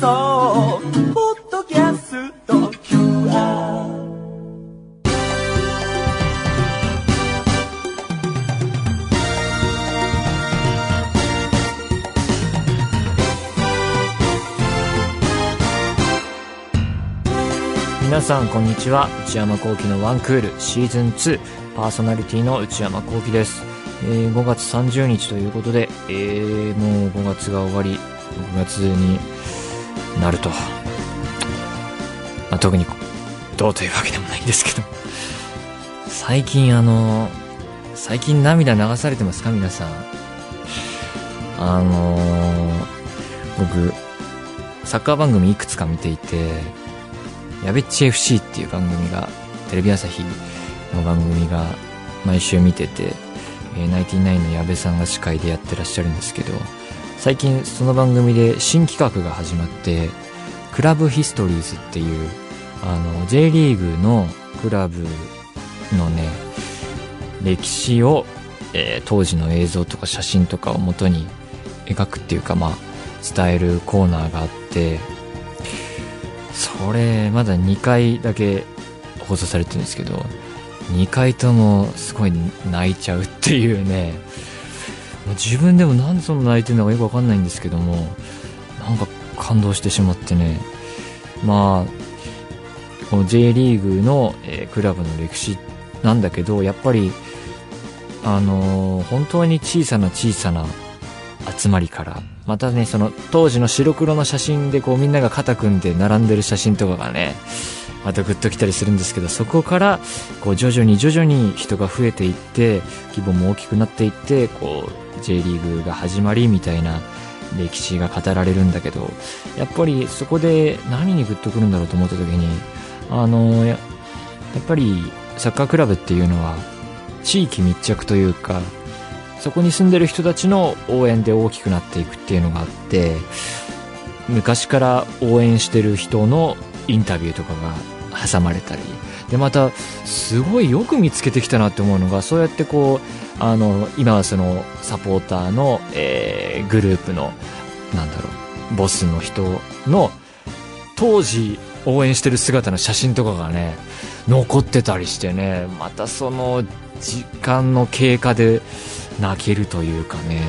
送ポッドキャスト QR 皆さんこんにちは内山聖輝のワンクールシーズン2パーソナリティの内山聖輝です、えー5月30日ということで、えーもう5月が終わり6月になると、まあ、特にどうというわけでもないんですけど。最近あの最近涙流されてますか？皆さん。あの僕サッカー番組いくつか見ていてやべっち FC っていう番組が、テレビ朝日の番組が毎週見てて、えーナインティナインの矢部さんが司会でやってらっしゃるんですけど、最近その番組で新企画が始まって、クラブヒストリーズっていう、あの、J リーグのクラブのね、歴史を、えー当時の映像とか写真とかを元に描くっていうか、まあ、伝えるコーナーがあって、それ、まだ2回だけ放送されてるんですけど、2回ともすごい泣いちゃうっていうね、自分でもなんでそんな泣いてるのかよくわかんないんですけども、なんか感動してしまってね、まあ、この J リーグの、えークラブの歴史なんだけど、やっぱり、あのー本当に小さな小さな集まりから、またね、その当時の白黒の写真でこうみんなが肩組んで並んでる写真とかがね、またグッときたりするんですけど、そこから、こう徐々に徐々に人が増えていって、規模も大きくなっていって、こう J リーグが始まりみたいな歴史が語られるんだけど、やっぱりそこで何にグッとくるんだろうと思った時に、あの、やっぱりサッカークラブっていうのは地域密着というか、そこに住んでる人たちの応援で大きくなっていくっていうのがあって、昔から応援してる人のインタビューとかが挟まれたり、で、また、すごいよく見つけてきたなって思うのが、そうやってこう、あの、今はその、サポーターの、えーグループの、なんだろう、ボスの人の、当時応援してる姿の写真とかがね、残ってたりしてね、またその、時間の経過で泣けるというかね、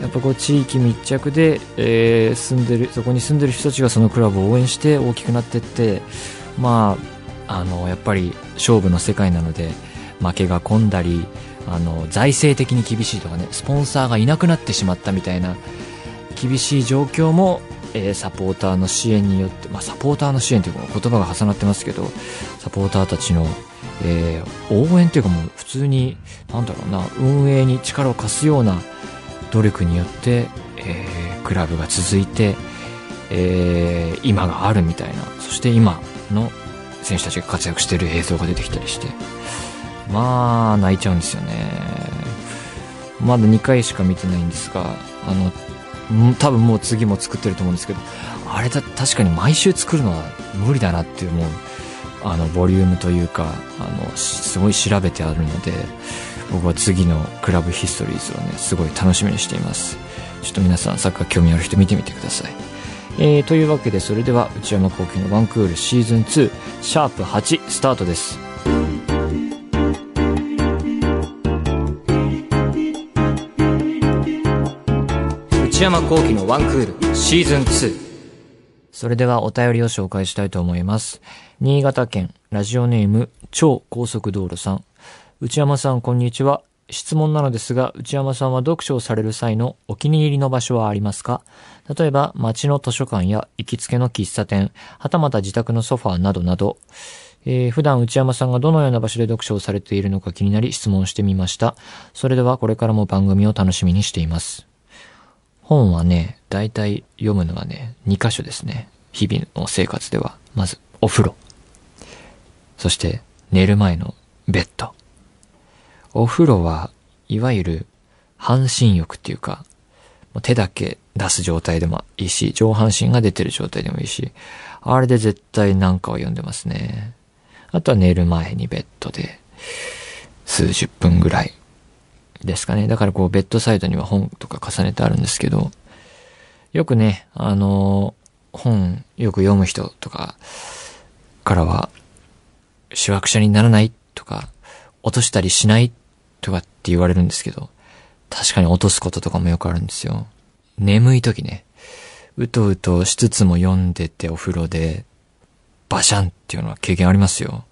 やっぱこう地域密着で、えー住んでる、そこに住んでる人たちがそのクラブを応援して大きくなってって、まあ、あの、やっぱり勝負の世界なので、負けが込んだり、あの、財政的に厳しいとかね、スポンサーがいなくなってしまったみたいな、厳しい状況も、えーサポーターの支援によって、まあ、サポーターの支援というか言葉が重なってますけど、サポーターたちの、えー応援というかもう普通に、なんだろうな、運営に力を貸すような努力によって、えークラブが続いて、えー今があるみたいな、そして今の選手たちが活躍している映像が出てきたりして、まあ、泣いちゃうんですよね。まだ2回しか見てないんですが、あの、多分もう次も作ってると思うんですけど、あれだ、確かに毎週作るのは無理だなっていう、あの、ボリュームというか、あの、すごい調べてあるので、僕は次のクラブヒストリーズをね、すごい楽しみにしています。ちょっと皆さん、サッカー興味ある人見てみてください。えー、というわけで、それでは、内山幸輝のワンクールシーズン2、シャープ8、スタートです。内山幸輝のワンクールシーズン2。それではお便りを紹介したいと思います。新潟県ラジオネーム超高速道路さん。内山さんこんにちは。質問なのですが、内山さんは読書をされる際のお気に入りの場所はありますか？例えば、街の図書館や行きつけの喫茶店、はたまた自宅のソファーなどなど、えー普段内山さんがどのような場所で読書をされているのか気になり質問してみました。それではこれからも番組を楽しみにしています。本はね、だいたい読むのはね、2箇所ですね。日々の生活では。まず、お風呂。そして、寝る前のベッド。お風呂は、いわゆる、半身浴っていうか、手だけ出す状態でもいいし、上半身が出てる状態でもいいし、あれで絶対なんかを読んでますね。あとは寝る前にベッドで、数十分ぐらいですかね。だからこう、ベッドサイドには本とか重ねてあるんですけど、よくね、あの本よく読む人とかからは、主役者にならないとか、落としたりしないとかって言われるんですけど、確かに落とすこととかもよくあるんですよ。眠い時ね、うとうとしつつも読んでてお風呂で、バシャンっていうのは経験ありますよ。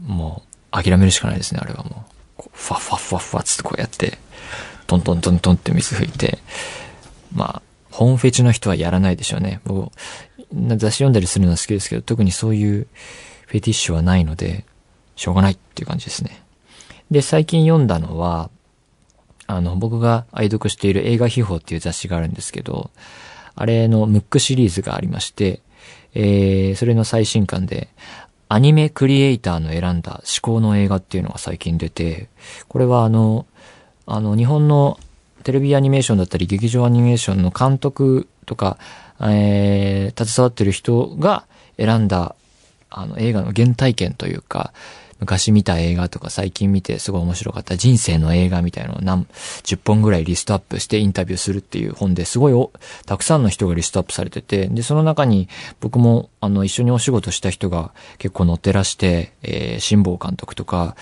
もう、諦めるしかないですね、あれはもう。こうファッファッファッファッつってこうやって、トントントントンって水吹いて、まあ、本フェチの人はやらないでしょうね。僕、雑誌読んだりするのは好きですけど、特にそういうフェティッシュはないので、しょうがないっていう感じですね。で、最近読んだのは、あの、僕が愛読している映画秘宝っていう雑誌があるんですけど、あれのムックシリーズがありまして、えー、それの最新刊で、アニメクリエイターの選んだ思考の映画っていうのが最近出て、これはあの、あの、日本のテレビアニメーションだったり、劇場アニメーションの監督とか、えー、携わってる人が選んだ、あの、映画の原体験というか、昔見た映画とか最近見てすごい面白かった。人生の映画みたいなのを何、10本ぐらいリストアップしてインタビューするっていう本ですごい、たくさんの人がリストアップされてて、で、その中に僕もあの一緒にお仕事した人が結構載ってらして、えー、辛坊監督とか、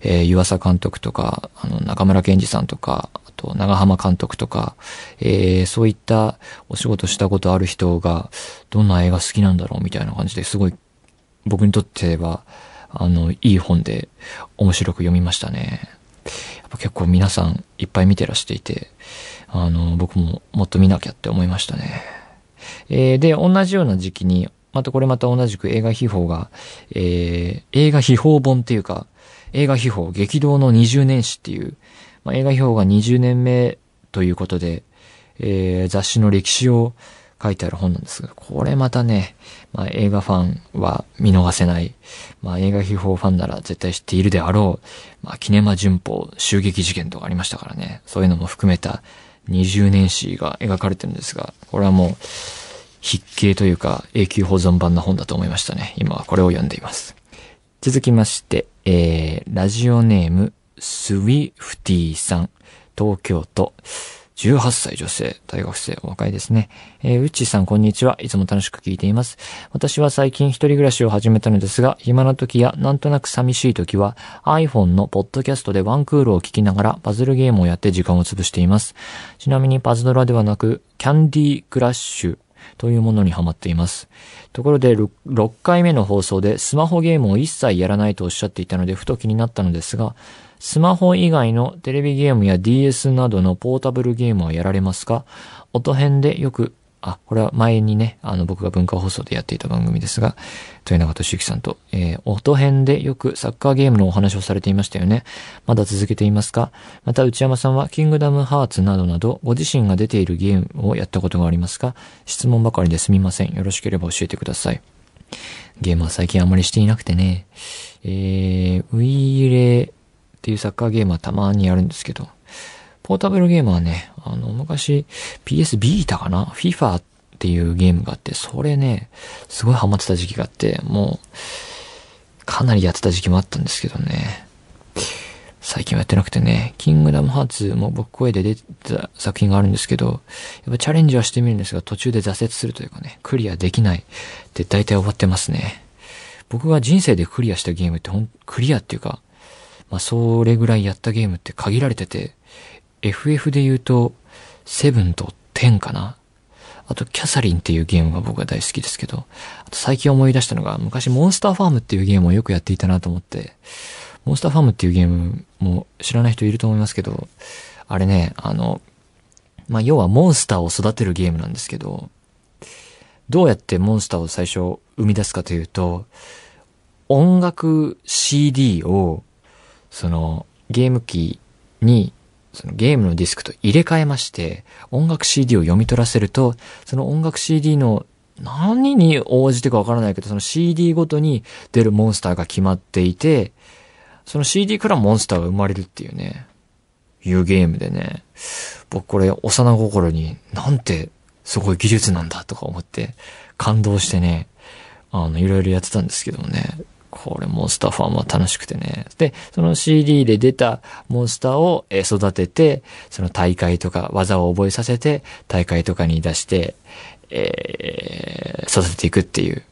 えー、湯浅監督とか、あの、中村健二さんとか、あと、長浜監督とか、えー、そういったお仕事したことある人が、どんな映画好きなんだろうみたいな感じですごい、僕にとっては、あの、いい本で面白く読みましたね。やっぱ結構皆さんいっぱい見てらしていて、あの、僕ももっと見なきゃって思いましたね。えー、で、同じような時期に、またこれまた同じく映画秘宝が、えー、映画秘宝本っていうか、映画秘宝激動の20年史っていう、まあ、映画秘宝が20年目ということで、えー、雑誌の歴史を書いてある本なんですが、これまたね、まあ、映画ファンは見逃せない、まあ、映画秘宝ファンなら絶対知っているであろう、まあ、キネマ旬報襲撃事件とかありましたからね、そういうのも含めた20年史が描かれてるんですが、これはもう、筆形というか永久保存版な本だと思いましたね。今はこれを読んでいます。続きまして、えー、ラジオネーム、スウィフティさん、東京都、18歳女性、大学生、お若いですね。えー、うっちーさん、こんにちは。いつも楽しく聞いています。私は最近一人暮らしを始めたのですが、暇な時やなんとなく寂しい時は、iPhone のポッドキャストでワンクールを聞きながらパズルゲームをやって時間を潰しています。ちなみにパズドラではなく、キャンディークラッシュというものにハマっています。ところで6、6回目の放送でスマホゲームを一切やらないとおっしゃっていたので、ふと気になったのですが、スマホ以外のテレビゲームや DS などのポータブルゲームはやられますか？音編でよく、あ、これは前にね、あの僕が文化放送でやっていた番組ですが、豊永俊之さんと、えー、音編でよくサッカーゲームのお話をされていましたよね。まだ続けていますか？また内山さんはキングダムハーツなどなどご自身が出ているゲームをやったことがありますか？質問ばかりですみません。よろしければ教えてください。ゲームは最近あまりしていなくてね、えー、っていうサッカーゲームはたまにやるんですけど、ポータブルゲームはね、あの、昔 PS ビータかな ?FIFA っていうゲームがあって、それね、すごいハマってた時期があって、もう、かなりやってた時期もあったんですけどね。最近はやってなくてね、キングダムハーツも僕声で出てた作品があるんですけど、やっぱチャレンジはしてみるんですが、途中で挫折するというかね、クリアできないって大体終わってますね。僕が人生でクリアしたゲームってほん、クリアっていうか、まあ、それぐらいやったゲームって限られてて、FF で言うと、7と10かな。あと、キャサリンっていうゲームが僕は大好きですけど、あと最近思い出したのが、昔モンスターファームっていうゲームをよくやっていたなと思って、モンスターファームっていうゲームも知らない人いると思いますけど、あれね、あの、まあ、要はモンスターを育てるゲームなんですけど、どうやってモンスターを最初生み出すかというと、音楽 CD をそのゲーム機にそのゲームのディスクと入れ替えまして、音楽 CD を読み取らせると、その音楽 CD の何に応じてかわからないけど、その CD ごとに出るモンスターが決まっていて、その CD からモンスターが生まれるっていうね、いうゲームでね、僕これ幼心になんてすごい技術なんだとか思って感動してね、あの、いろいろやってたんですけどもね、これモンスターファームは楽しくてね。で、その CD で出たモンスターを育てて、その大会とか技を覚えさせて、大会とかに出して、えー、育てていくっていう。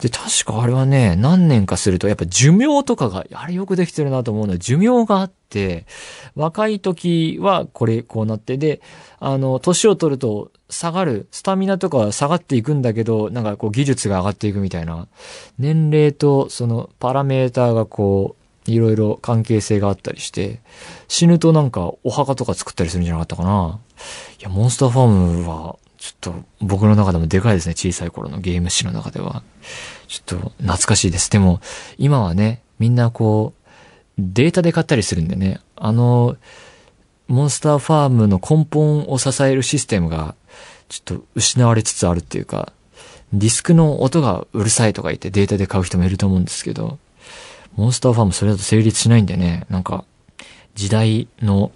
で、確かあれはね、何年かすると、やっぱ寿命とかが、あれよくできてるなと思うのは、寿命があって、若い時はこれ、こうなって、で、あの、年を取ると下がる、スタミナとかは下がっていくんだけど、なんかこう技術が上がっていくみたいな、年齢とそのパラメーターがこう、いろいろ関係性があったりして、死ぬとなんかお墓とか作ったりするんじゃなかったかな。いや、モンスターファームは、ちょっと僕の中でもでかいですね。小さい頃のゲーム史の中では。ちょっと懐かしいです。でも、今はね、みんなこう、データで買ったりするんでね、あの、モンスターファームの根本を支えるシステムが、ちょっと失われつつあるっていうか、ディスクの音がうるさいとか言ってデータで買う人もいると思うんですけど、モンスターファームそれだと成立しないんでね、なんか、時代の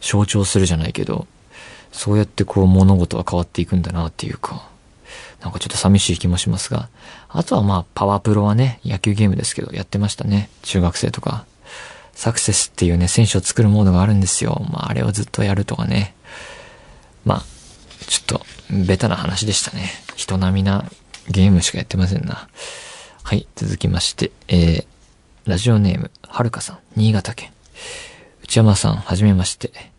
象徴するじゃないけど、そうやってこう物事は変わっていくんだなっていうか、なんかちょっと寂しい気もしますが、あとはまあ、パワープロはね、野球ゲームですけど、やってましたね。中学生とか。サクセスっていうね、選手を作るモードがあるんですよ。まあ、あれをずっとやるとかね。まあ、ちょっと、ベタな話でしたね。人並みなゲームしかやってませんな。はい、続きまして、えー、ラジオネーム、はるかさん、新潟県。内山さん、はじめまして。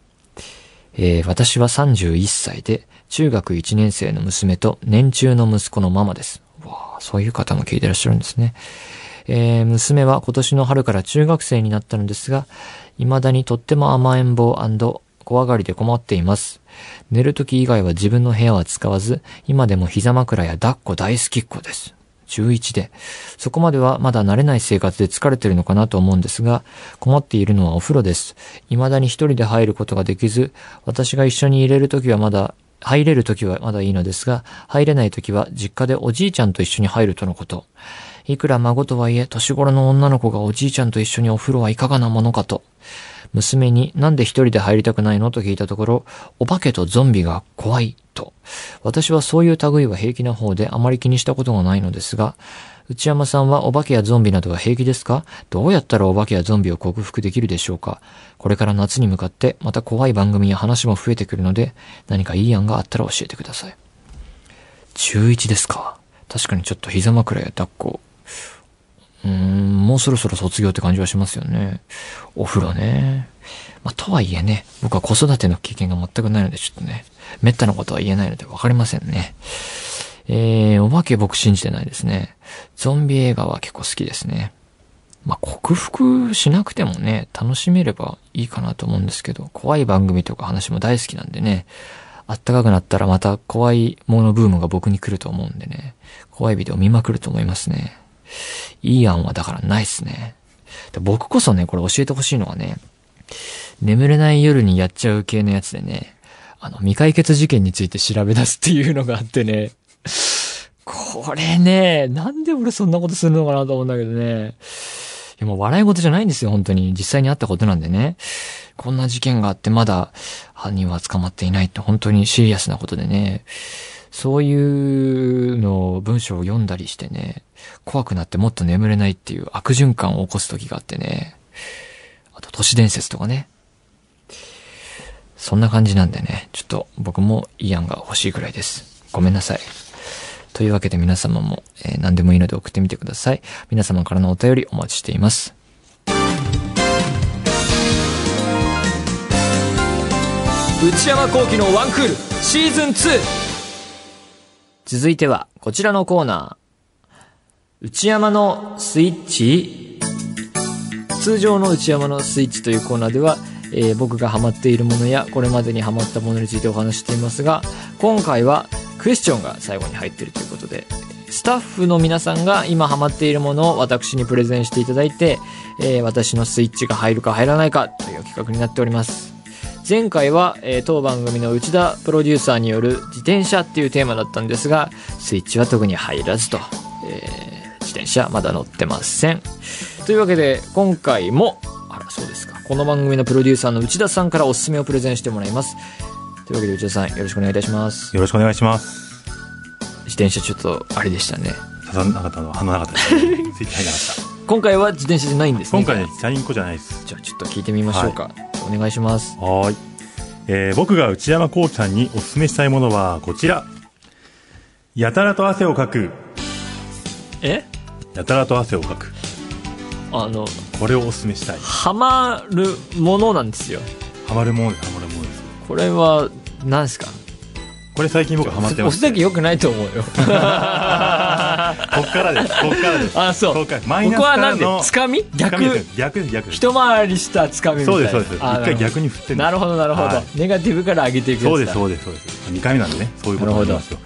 えー私は31歳で、中学1年生の娘と年中の息子のママです。わあ、そういう方も聞いてらっしゃるんですね。えー娘は今年の春から中学生になったのですが、未だにとっても甘えん坊怖がりで困っています。寝る時以外は自分の部屋は使わず、今でも膝枕や抱っこ大好きっ子です。中1で。そこまではまだ慣れない生活で疲れてるのかなと思うんですが、困っているのはお風呂です。未だに一人で入ることができず、私が一緒に入れるときはまだ、入れるときはまだいいのですが、入れないときは実家でおじいちゃんと一緒に入るとのこと。いくら孫とはいえ、年頃の女の子がおじいちゃんと一緒にお風呂はいかがなものかと。娘になんで一人で入りたくないの？と聞いたところ、お化けとゾンビが怖いと。私はそういう類は平気な方であまり気にしたことがないのですが、内山さんはお化けやゾンビなどは平気ですか？どうやったらお化けやゾンビを克服できるでしょうか？これから夏に向かってまた怖い番組や話も増えてくるので、何かいい案があったら教えてください。中1ですか？確かにちょっと膝枕や抱っこ。もうそろそろ卒業って感じはしますよね。お風呂ね。まあ、とはいえね、僕は子育ての経験が全くないので、ちょっとね、めったなことは言えないので分かりませんね。えー、お化け僕信じてないですね。ゾンビ映画は結構好きですね。まあ、克服しなくてもね、楽しめればいいかなと思うんですけど、怖い番組とか話も大好きなんでね、あったかくなったらまた怖いものブームが僕に来ると思うんでね、怖いビデオ見まくると思いますね。いい案はだからないっすね。で僕こそね、これ教えてほしいのはね、眠れない夜にやっちゃう系のやつでね、あの、未解決事件について調べ出すっていうのがあってね、これね、なんで俺そんなことするのかなと思うんだけどね。いやもう笑い事じゃないんですよ、本当に。実際にあったことなんでね。こんな事件があってまだ犯人は捕まっていないって本当にシリアスなことでね。そういうのを文章を読んだりしてね、怖くなってもっと眠れないっていう悪循環を起こす時があってね。あと都市伝説とかね。そんな感じなんでね、ちょっと僕もいい案が欲しいくらいです。ごめんなさい。というわけで皆様も、えー何でもいいので送ってみてください。皆様からのお便りお待ちしています。内山幸喜のワンクールシーズン 2! 続いてはこちらのコーナー。内山のスイッチ？通常の内山のスイッチというコーナーでは、えー僕がハマっているものやこれまでにハマったものについてお話していますが今回はクエスチョンが最後に入ってるということでスタッフの皆さんが今ハマっているものを私にプレゼンしていただいて、えー私のスイッチが入るか入らないかという企画になっております前回は、えー当番組の内田プロデューサーによる自転車っていうテーマだったんですがスイッチは特に入らずと、えー自転車まだ乗ってません。というわけで今回もあらそうですか。この番組のプロデューサーの内田さんからおすすめをプレゼンしてもらいます。というわけで内田さんよろしくお願いいたします。よろしくお願いします。自転車ちょっとあれでしたね。刺さなかったのは鼻なかったです。スイッチ入らなかっ今回は自転車じゃないんですた。ね今回ね、チャリンコじゃないです。じゃあちょっと聞いてみましょうか、お願いしますはーい。えー僕が内山こうちゃんにおすすめしたいものはこちら。やたらと汗をかく。え？やたらと汗をかく。あの、これをお勧めしたい。ハマるものなんですよ。ハマるものです、ハマるものです。これは、何ですか？これ最近僕ハマってます。おふざけ良くないと思うよ。こっからです、こっからです。あ、そう。僕はなんで、つかみ？逆？逆です逆。一回りしたつかみみたいな。そうです、そうです。一あ回逆に振ってなるほど、なるほどはい。ネガティブから上げていくそうです、そうです、そうです。2回目なんでね、そういうことになりますよ。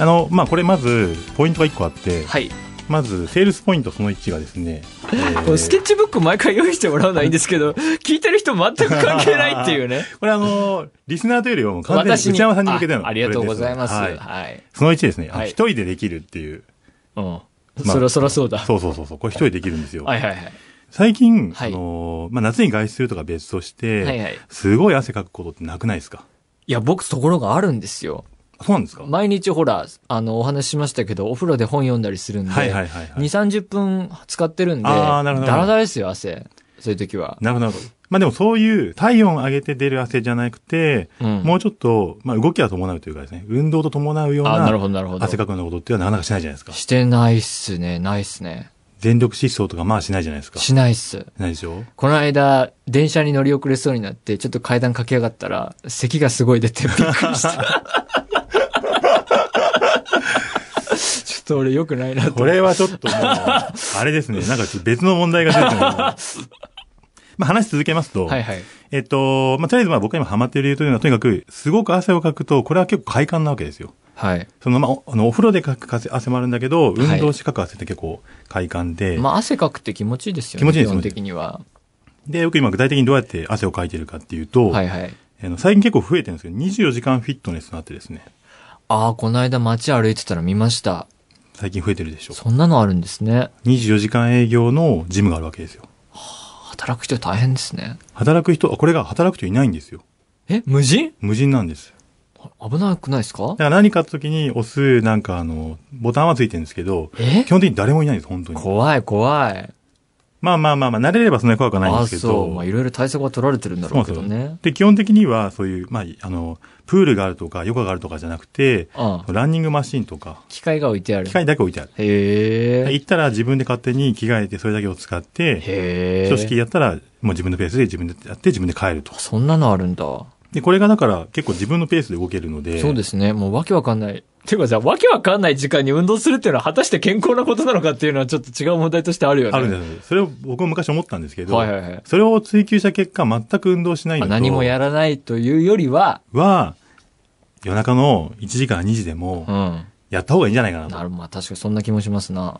あの、まあ、これまず、ポイントが1個あって、はい。まず、セールスポイントその1がですね、えースケッチブック毎回用意してもらうのはいいんですけど、聞いてる人全く関係ないっていうね。これあの、リスナーというよりはもう完全に内山さんに向けてのあありがとうございます。はい。はいその1ですね、あのはい一人でできるっていう。うん。まあそろそろそうだ。そうそうそうそう、これ一人でできるんですよ。はいはいはい。最近、はいあの、まあ、夏に外出するとか別として、はいはいすごい汗かくことってなくないですか？いや、僕ところがあるんですよ。あそうなんですか？毎日ほら、あの、お話ししましたけど、お風呂で本読んだりするんで、はいはいはいはい2、30分使ってるんで、あーなるほどダラダラですよ、汗。そういう時は。なるほど。まあでもそういう体温を上げて出る汗じゃなくて、うんもうちょっと、まあ動きは伴うというかですね、運動と伴うようあ、な。汗かくようなことっていうのはなかなかしないじゃないですか。してないっすね、ないっすね。全力疾走とかまあしないじゃないですか。しないっす。ないでしょ？この間、電車に乗り遅れそうになって、ちょっと階段駆け上がったら、咳がすごい出てびっくりした。ちょっと俺良くないなと。これはちょっともう、あれですね、なんか別の問題が出てるまあ話続けますと、はいはい。えっと、まあとりあえずまあ僕が今ハマっている理由というのは、とにかく、すごく汗をかくと、これは結構快感なわけですよ。はい。そのまあ、おあの、お風呂でかく汗汗もあるんだけど、運動してかく汗って結構快感で、まあ、汗かくって気持ちいいですよね。気持ちいいです基本的には。で、よく今具体的にどうやって汗をかいてるかっていうと、はいはい。あの最近結構増えてるんですけど、24時間フィットネスとなってですね、ああ、この間街歩いてたら見ました。最近増えてるでしょ。そんなのあるんですね。24時間営業のジムがあるわけですよ。働く人大変ですね。働く人、あこれが働く人いないんですよ。え、無人？無人なんです。危なくないですか？だから何かあった時に押す、なんかあの、ボタンはついてるんですけど、え？基本的に誰もいないんです、本当に。怖い怖い。まあまあまあまあ、慣れればそんなに怖くはないんですけど。そう。まあ、いろいろ対策は取られてるんだろうけどそうなんで基本的にはそういう、まあ、あの、プールがあるとか、ヨガがあるとかじゃなくて、ああランニングマシンとか、機械が置いてある。機械だけ置いてある。へえ。行ったら自分で勝手に着替えてそれだけを使って、へえ。組織やったらもう自分のペースで自分でやって自分で帰ると。そんなのあるんだ。で、これがだから結構自分のペースで動けるので。そうですね。もうわけわかんない。ていうかさ、わけわかんない時間に運動するっていうのは果たして健康なことなのかっていうのはちょっと違う問題としてあるよね。あるんです。それを僕も昔思ったんですけど、はいはいはいそれを追求した結果全く運動しないのとまあ何もやらないというよりは、は、夜中の1時から2時でもうん。やった方がいいんじゃないかなと。なるまあ確かにそんな気もしますな。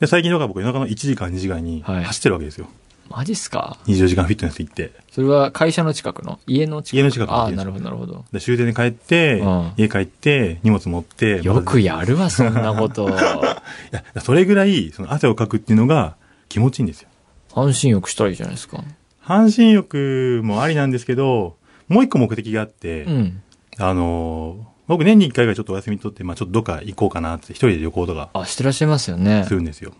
で、最近とか僕夜中の1時から2時間にはい走ってるわけですよ。マジっすか？24時間フィットネス行って。それは会社の近くの？家の近く？家の近くああ、なるほどなるほど。で終電で帰って、うん家帰って、荷物持って。よくやるわ、そんなこと。いや、それぐらい、その汗をかくっていうのが気持ちいいんですよ。半身浴したらいいじゃないですか。半身浴もありなんですけど、もう一個目的があって、うん。あのー僕年に一回がちょっとお休み取って、まあちょっとどっか行こうかなって、一人で旅行とかあ、してらっしゃいますよねす。るんですよ。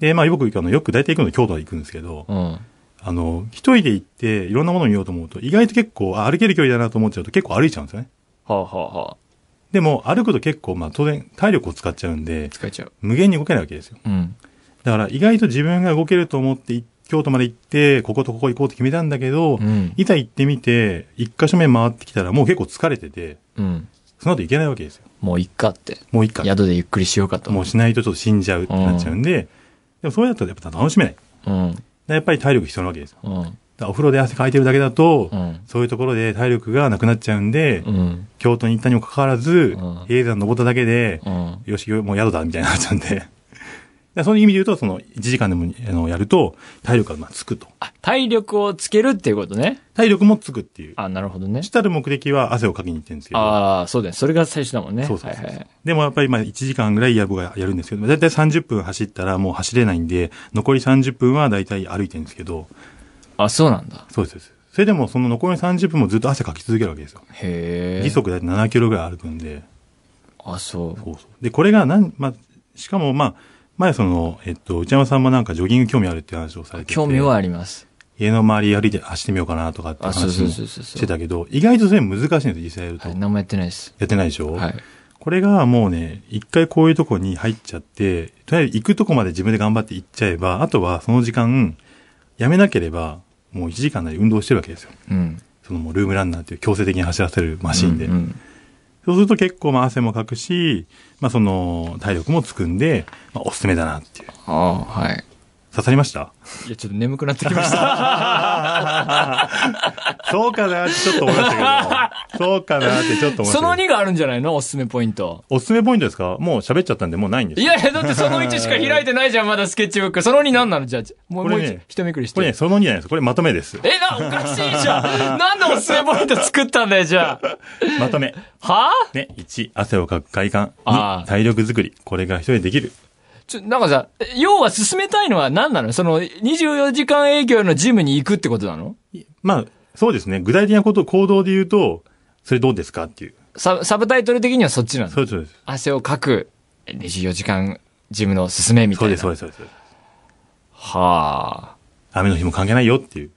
で、まあ僕、あの、よく大体行くの京都は行くんですけど、うん。あの、一人で行っていろんなものを見ようと思うと、意外と結構、あ歩ける距離だなと思っちゃうと結構歩いちゃうんですよね。はあ、はあはあ、でも、歩くと結構、まあ当然体力を使っちゃうんで、使えちゃう。無限に動けないわけですよ。うん。だから意外と自分が動けると思ってい京都まで行って、こことここ行こうって決めたんだけど、うん。いざ行ってみて、一箇所目回ってきたらもう結構疲れてて、うん。その後行けないわけですよ。もういっかって。もう一回。宿でゆっくりしようかと。もうしないとちょっと死んじゃうってなっちゃうんで、でもそれだとやっぱ楽しめない。うん。やっぱり体力必要なわけですよ。うん。お風呂で汗かいてるだけだと、うん。そういうところで体力がなくなっちゃうんで、うん。京都に行ったにもかかわらず、ん比叡山登っただけで、うん。よし、もう宿だみたいになっちゃうんで。でそういう意味で言うと、その、1時間でもあのやると、体力がまあつくと。あ、体力をつけるっていうことね。体力もつくっていう。あ、なるほどね主。たる目的は汗をかきに行ってるんですけど。ああ、そうだね。それが最初だもんね。そうそうそうはいはい。でもやっぱりまあ1時間ぐらいや僕がやるんですけど、だいたい30分走ったらもう走れないんで、残り30分はだいたい歩いてるんですけど、あ、そうなんだ。そうですそうです。それでもその残り30分もずっと汗かき続けるわけですよ。へえ。時速だいたい7キロぐらい歩くんで、あ、そう。そうそう。で、これがなん、まあ、しかもまあ、前その、えっと、内山さんもなんかジョギング興味あるっていう話をされてて。興味はあります。家の周り歩いて走ってみようかなとかってあ、そう話もそうそうそう。してたけど、意外とそれ難しいんですよ、実際やると。はい、何もやってないです。やってないでしょ？はい。これがもうね、一回こういうとこに入っちゃって、とりあえず行くとこまで自分で頑張って行っちゃえば、あとはその時間、やめなければ、もう1時間なり運動してるわけですよ。うん。そのもうルームランナーっていう強制的に走らせるマシンで。うんうんそうすると結構まあ汗もかくし、まあその体力もつくんで、まあおすすめだなっていう。ああ、はい。刺さりました？いや、ちょっと眠くなってきました。そうかなってちょっと思いましたけど、そうかなってちょっと思いました。その2があるんじゃないの？おすすめポイント。おすすめポイントですか？もう喋っちゃったんでもうないんですいやいや、だってその1しか開いてないじゃん、まだスケッチブック。その2何なの？じゃあ、もう、もう一、一めくりして。これね、その2じゃないです。これまとめです。え、な、おかしいじゃん。なんでおすすめポイント作ったんだよ、じゃあ。まとめ。はぁね、1、汗をかく快感。あー2、体力作り。これが一人でできる。ちょ、なんかさ、要は進めたいのは何なの？その、24時間営業のジムに行くってことなの？まあ、そうですね。具体的なこと、行動で言うと、それどうですかっていう。ササブタイトル的にはそっちなの？そうです。汗をかく、24時間ジムの進めみたいうな。そです、そうです、そうです。はあ。雨の日も関係ないよっていう。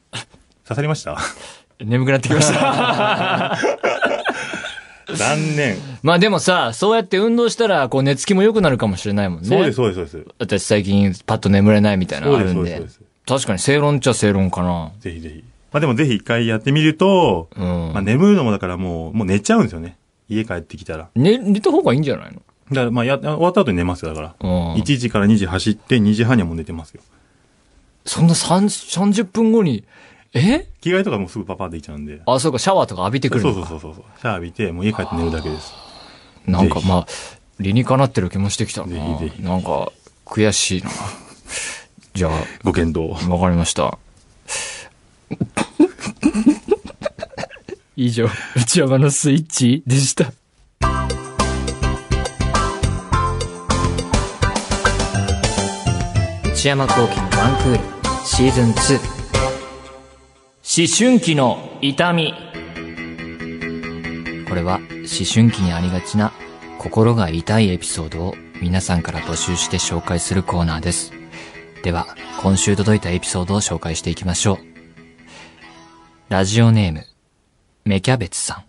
刺さりました？眠くなってきました。残念。まあでもさ、そうやって運動したら、こう寝つきも良くなるかもしれないもんね。そうです、そうです、そうです。私最近パッと眠れないみたいなのあるんでそうです。そう。です。確かに正論っちゃ正論かな。ぜひぜひ。まあでもぜひ一回やってみると、うん。まあ眠るのもだからもう、もう寝ちゃうんですよね。家帰ってきたら。寝、寝た方がいいんじゃないの？だからまあや、終わった後に寝ますよ、だから。うん。1時から2時走って2時半にはもう寝てますよ。そんな3 30分後に、え？着替えとかもうすぐパパできちゃうんで。あ、そうか、シャワーとか浴びてくそうるのか。そうそうそう。シャワー浴びて、もう家帰って寝るだけです。なんかまあ、理にかなってる気もしてきたな。ぜひぜひなんか、悔しいな。じゃご検討。あ、わかりました。以上、内山のスイッチでした。内山幸喜のワンクールシーズン2思春期の痛みこれは思春期にありがちな心が痛いエピソードを皆さんから募集して紹介するコーナーです。では、今週届いたエピソードを紹介していきましょう。ラジオネーム、メキャベツさ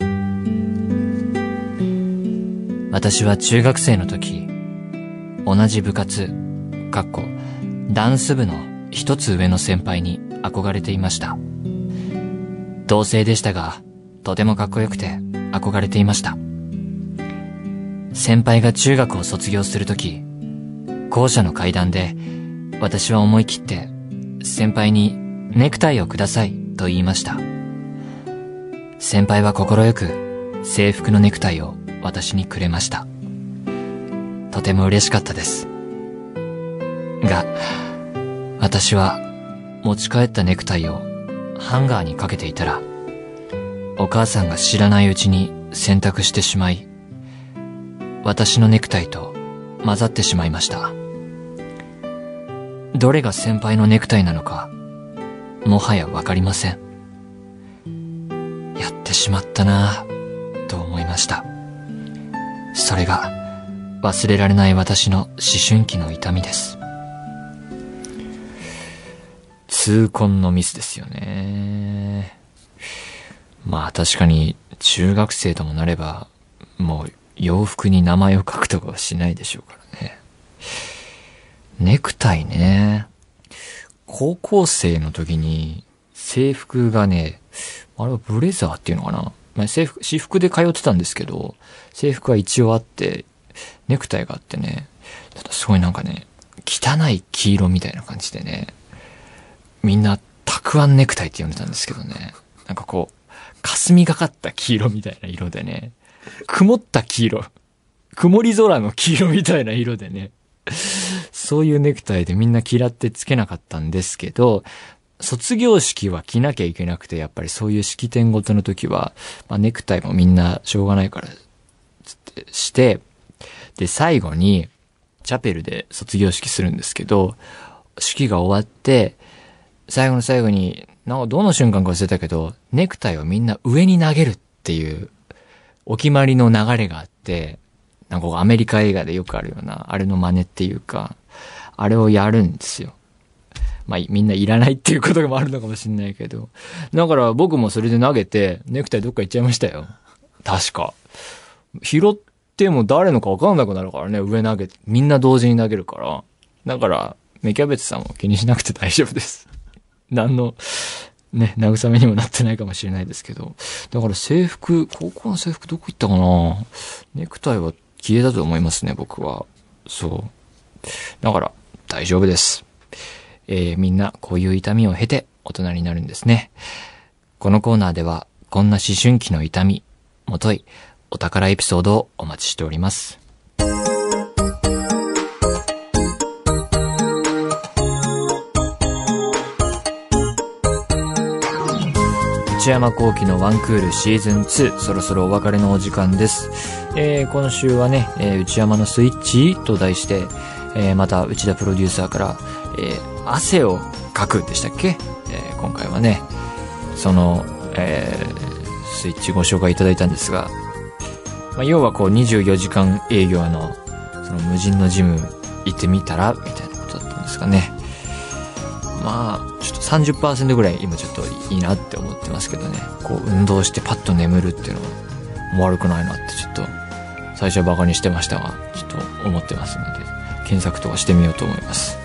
ん。私は中学生の時、同じ部活、かっこ、ダンス部の一つ上の先輩に憧れていました。同性でしたが、とてもかっこよくて憧れていました。先輩が中学を卒業するとき、校舎の階段で、私は思い切って、先輩にネクタイをくださいと言いました。先輩は心く制服のネクタイを私にくれました。とても嬉しかったです。が、私は持ち帰ったネクタイをハンガーにかけていたら、お母さんが知らないうちに洗濯してしまい、私のネクタイと混ざってしまいました。どれが先輩のネクタイなのか、もはやわかりません。やってしまったなぁ、と思いました。それが、忘れられない私の思春期の痛みです。痛恨のミスですよね。まあ確かに中学生ともなれば、もう洋服に名前を書くとかはしないでしょうからね。ネクタイね。高校生の時に制服がね、あれはブレザーっていうのかな。まあ、制服、私服で通ってたんですけど、制服は一応あって、ネクタイがあってね、ただすごいなんかね、汚い黄色みたいな感じでね、みんな、たくあんネクタイって呼んでたんですけどね、なんかこう、霞がかった黄色みたいな色でね、曇った黄色、曇り空の黄色みたいな色でね、そういうネクタイでみんな嫌ってつけなかったんですけど、卒業式は着なきゃいけなくて、やっぱりそういう式典ごとの時は、まあ、ネクタイもみんなしょうがないから、つってして、で、最後に、チャペルで卒業式するんですけど、式が終わって、最後の最後に、なんかどの瞬間か忘れたけど、ネクタイをみんな上に投げるっていう、お決まりの流れがあって、なんかアメリカ映画でよくあるような、あれの真似っていうか、あれをやるんですよ。まあ、みんないらないっていうこともあるのかもしれないけど。だから僕もそれで投げて、ネクタイどっか行っちゃいましたよ。確か。拾っても誰のか分かんなくなるからね、上投げ、みんな同時に投げるから。だから、芽キャベツさんも気にしなくて大丈夫です。何の、ね、慰めにもなってないかもしれないですけど。だから制服、高校の制服どこ行ったかな？ネクタイは消えたと思いますね、僕は。そう。だから、大丈夫です。えーみんなこういう痛みを経て大人になるんですね。このコーナーでは、こんな思春期の痛み、もとい、お宝エピソードをお待ちしております。山幸輝のワンクールシーズン2、そろそろお別れのお時間です。えー今週はね、えー内山のスイッチと題して、えーまた内田プロデューサーから、えー汗をかくでしたっけ、えー今回はね、その、えースイッチご紹介いただいたんですが、まあ、要はこう24時間営業の、その無人のジム行ってみたら、みたいなことだったんですかね。まあ、ちょっと30%ぐらい今ちょっといいなって思ってますけどね。こう運動してパッと眠るっていうのはもう悪くないなってちょっと最初はバカにしてましたが、ちょっと思ってますので、検索とかしてみようと思います。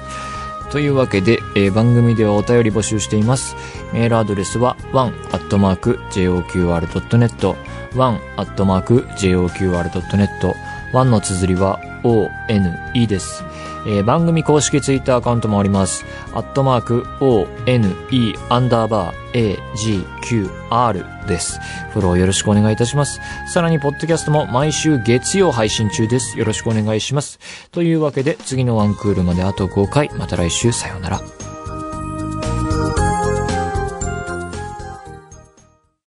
というわけで、えー番組ではお便り募集しています。メールアドレスは one.joqr.net one.joqr.net one の綴りは one です。えー番組公式ツイッターアカウントもあります。アットマーク one アンダーバー agqr です。フォローよろしくお願いいたします。さらに、ポッドキャストも毎週月曜配信中です。よろしくお願いします。というわけで、次のワンクールまであと5回。また来週、さようなら。